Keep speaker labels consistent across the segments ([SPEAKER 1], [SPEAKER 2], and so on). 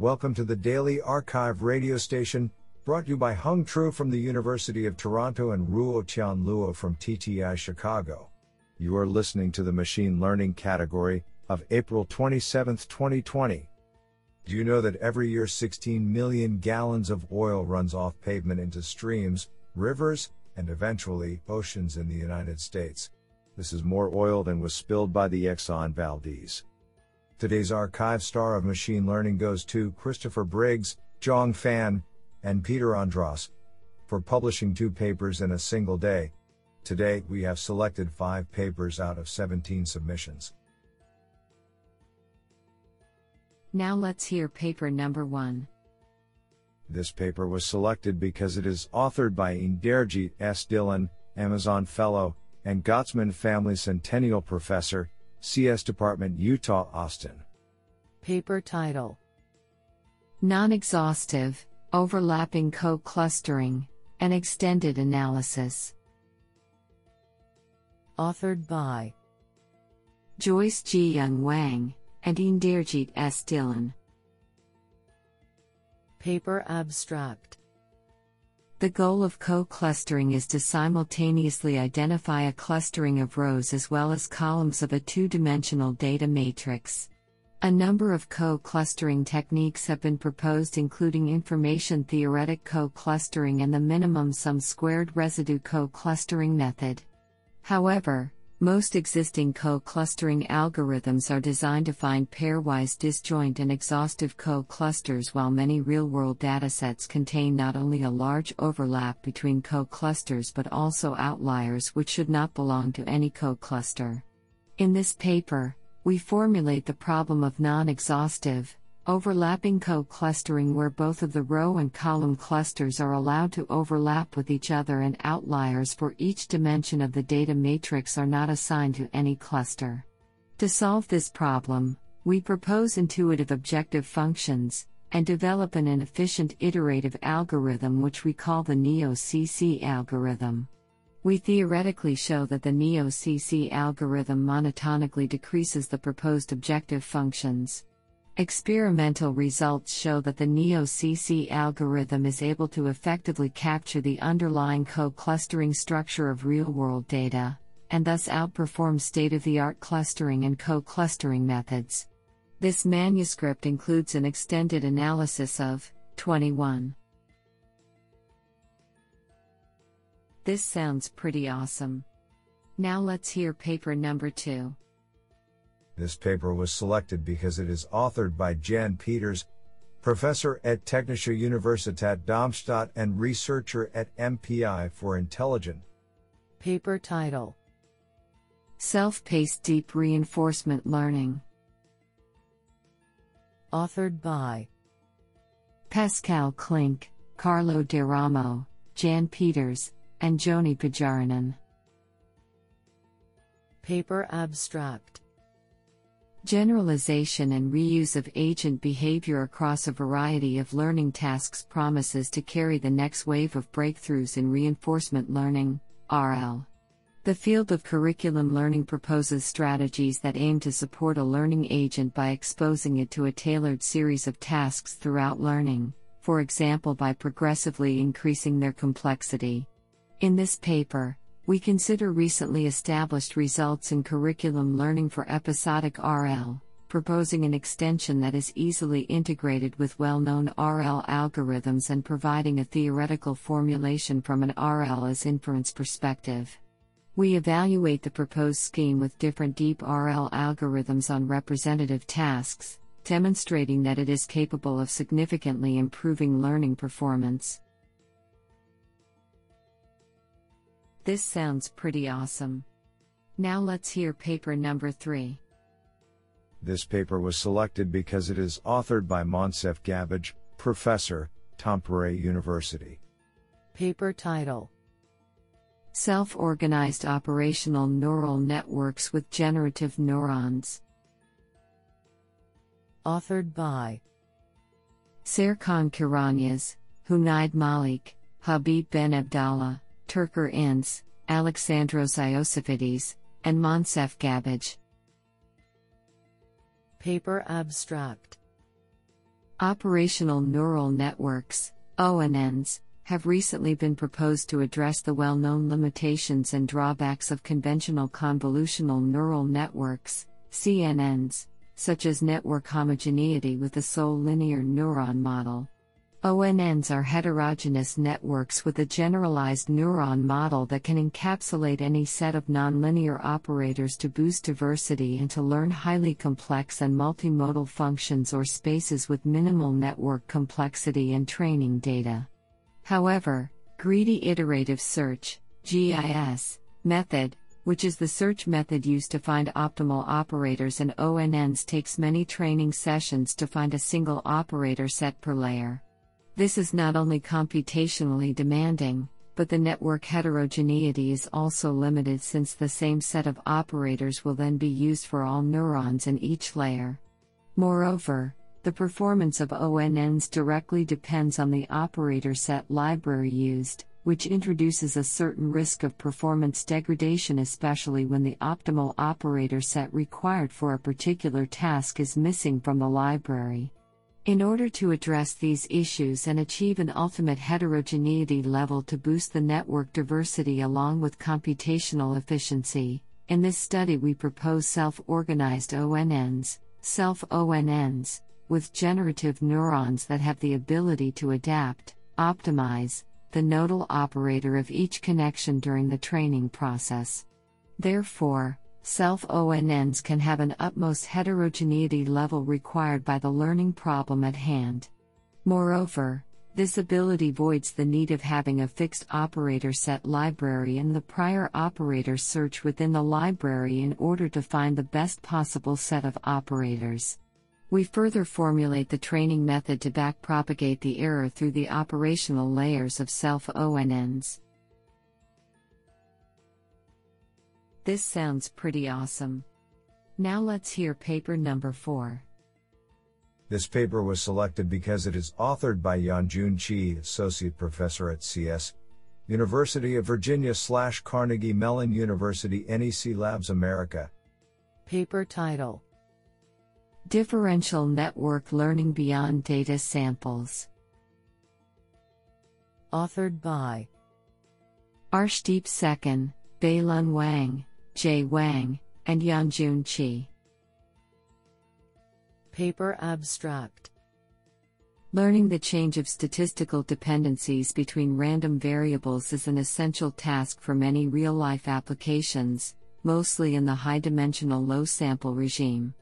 [SPEAKER 1] Welcome to the Daily Archive radio station, brought to you by Hung Tru from the University of Toronto and Ruo Tian Luo from TTI Chicago. You are listening to the Machine Learning category of April 27, 2020. Do you know that every year 16 million gallons of oil runs off pavement into streams, rivers, and eventually oceans in the United States? This is more oil than was spilled by the Exxon Valdez. Today's archive star of machine learning goes to Christopher Briggs, Zhong Fan, and Peter Andras for publishing two papers in a single day. Today, we have selected five papers out of 17 submissions.
[SPEAKER 2] Now let's hear paper number one.
[SPEAKER 1] This paper was selected because it is authored by Inderjit S. Dhillon, Amazon Fellow, and Gottesman Family Centennial Professor, CS Department, Utah, Austin.
[SPEAKER 2] Paper title Non exhaustive, overlapping co clustering, and extended analysis. Authored by Joyce Jiyoung Whang and Inderjit S. Dhillon. Paper abstract the goal of co-clustering is to simultaneously identify a clustering of rows as well as columns of a two-dimensional data matrix. A number of co-clustering techniques have been proposed including information theoretic co-clustering and the minimum sum squared residue co-clustering method. However, most existing co-clustering algorithms are designed to find pairwise disjoint and exhaustive co-clusters while many real-world datasets contain not only a large overlap between co-clusters but also outliers which should not belong to any co-cluster. In this paper, we formulate the problem of non-exhaustive, Overlapping co-clustering where both of the row and column clusters are allowed to overlap with each other and outliers for each dimension of the data matrix are not assigned to any cluster. To solve this problem, we propose intuitive objective functions, and develop an efficient iterative algorithm which we call the NEO-CC algorithm. We theoretically show that the NEO-CC algorithm monotonically decreases the proposed objective functions. Experimental results show that the NEO-CC algorithm is able to effectively capture the underlying co-clustering structure of real-world data, and thus outperform state-of-the-art clustering and co-clustering methods. This manuscript includes an extended analysis of 21. This sounds pretty awesome. Now let's hear paper number 2.
[SPEAKER 1] This paper was selected because it is authored by Jan Peters, professor at Technische Universität Darmstadt and researcher at MPI for Intelligent.
[SPEAKER 2] Paper title Self paced Deep Reinforcement Learning. Authored by Pascal Klink, Carlo D'Eramo, Jan Peters, and Joni Pajarinen. Paper abstract Generalization and reuse of agent behavior across a variety of learning tasks promises to carry the next wave of breakthroughs in reinforcement learning, RL. The field of curriculum learning proposes strategies that aim to support a learning agent by exposing it to a tailored series of tasks throughout learning, for example, by progressively increasing their complexity. In this paper, we consider recently established results in curriculum learning for episodic RL, proposing an extension that is easily integrated with well known RL algorithms and providing a theoretical formulation from an RL as inference perspective. We evaluate the proposed scheme with different deep RL algorithms on representative tasks, demonstrating that it is capable of significantly improving learning performance. This sounds pretty awesome. Now let's hear paper number 3.
[SPEAKER 1] This paper was selected because it is authored by Moncef Gabbouj, professor, Tampere University.
[SPEAKER 2] Paper title Self organized operational neural networks with generative neurons. Authored by Serkan Kiranyaz, Junaid Malik, Habib Ben Abdallah, Turker Ince, Alexandros Iosifidis, and Moncef Gabbouj. Paper Abstract Operational neural networks, ONNs, have recently been proposed to address the well known limitations and drawbacks of conventional convolutional neural networks, CNNs, such as network homogeneity with the sole linear neuron model. ONNs are heterogeneous networks with a generalized neuron model that can encapsulate any set of nonlinear operators to boost diversity and to learn highly complex and multimodal functions or spaces with minimal network complexity and training data. However, greedy iterative search GIS method, which is the search method used to find optimal operators and ONNs takes many training sessions to find a single operator set per layer. This is not only computationally demanding, but the network heterogeneity is also limited since the same set of operators will then be used for all neurons in each layer. Moreover, the performance of ONNs directly depends on the operator set library used, which introduces a certain risk of performance degradation, especially when the optimal operator set required for a particular task is missing from the library. In order to address these issues and achieve an ultimate heterogeneity level to boost the network diversity along with computational efficiency, in this study we propose self organized ONNs, self ONNs, with generative neurons that have the ability to adapt, optimize, the nodal operator of each connection during the training process. Therefore, Self ONNs can have an utmost heterogeneity level required by the learning problem at hand. Moreover, this ability voids the need of having a fixed operator set library and the prior operator search within the library in order to find the best possible set of operators. We further formulate the training method to backpropagate the error through the operational layers of self ONNs. This sounds pretty awesome. Now let's hear paper number 4.
[SPEAKER 1] This paper was selected because it is authored by Yanjun Qi, Associate Professor at CS, University of Virginia slash Carnegie Mellon University NEC Labs America.
[SPEAKER 2] Paper title Differential Network Learning Beyond Data Samples. Authored by Arshdeep Sekhon, Beilun Wang. Jay Wang, and Yanjun Qi. Paper Abstract Learning the change of statistical dependencies between random variables is an essential task for many real life applications, mostly in the high dimensional low sample regime.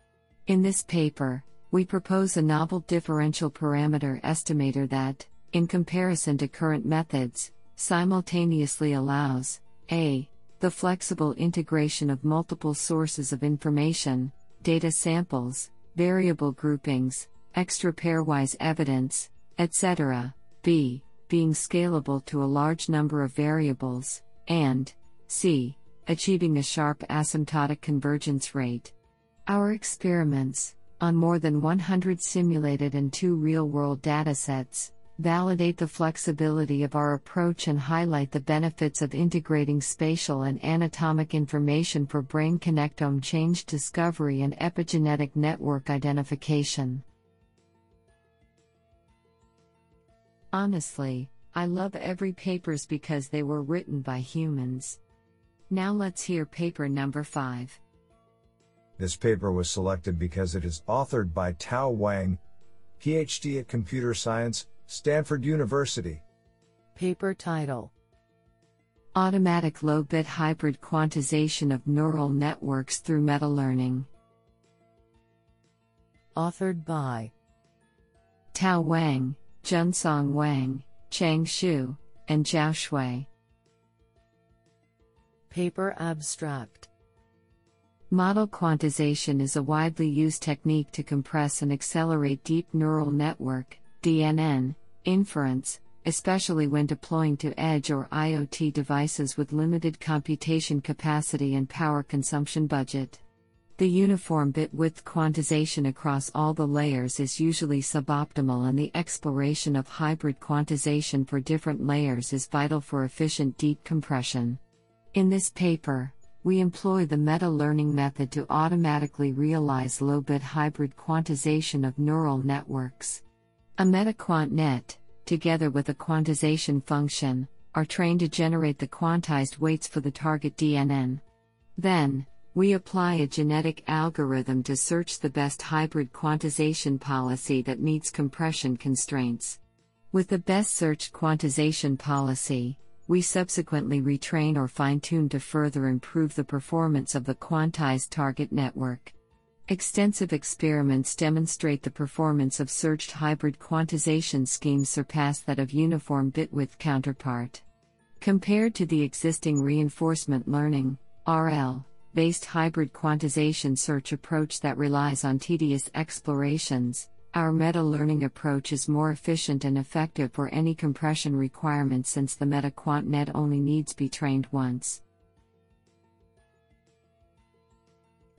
[SPEAKER 2] In this paper, we propose a novel differential parameter estimator that, in comparison to current methods, simultaneously allows a the flexible integration of multiple sources of information, data samples, variable groupings, extra pairwise evidence, etc. b. Being scalable to a large number of variables, and c. Achieving a sharp asymptotic convergence rate. Our experiments, on more than 100 simulated and two real world datasets, validate the flexibility of our approach and highlight the benefits of integrating spatial and anatomic information for brain connectome change discovery and epigenetic network identification. Honestly, I love every papers because they were written by humans. Now let's hear paper number 5.
[SPEAKER 1] This paper was selected because it is authored by Tao Wang, PhD at Computer Science, Stanford University.
[SPEAKER 2] Paper title Automatic Low Bit Hybrid Quantization of Neural Networks Through Meta Learning. Authored by Tao Wang, Junsong Wang, Chang Xu, and Zhao Shui. Paper Abstract Model quantization is a widely used technique to compress and accelerate deep neural network DNN inference, especially when deploying to edge or IoT devices with limited computation capacity and power consumption budget. The uniform bit width quantization across all the layers is usually suboptimal, and the exploration of hybrid quantization for different layers is vital for efficient deep compression. In this paper, we employ the meta learning method to automatically realize low bit hybrid quantization of neural networks. A metaquant net, together with a quantization function, are trained to generate the quantized weights for the target DNN. Then, we apply a genetic algorithm to search the best hybrid quantization policy that meets compression constraints. With the best searched quantization policy, we subsequently retrain or fine tune to further improve the performance of the quantized target network. Extensive experiments demonstrate the performance of searched hybrid quantization schemes surpass that of uniform bit width counterpart. Compared to the existing reinforcement learning, RL, based hybrid quantization search approach that relies on tedious explorations, our meta learning approach is more efficient and effective for any compression requirement since the meta quant net only needs be trained once.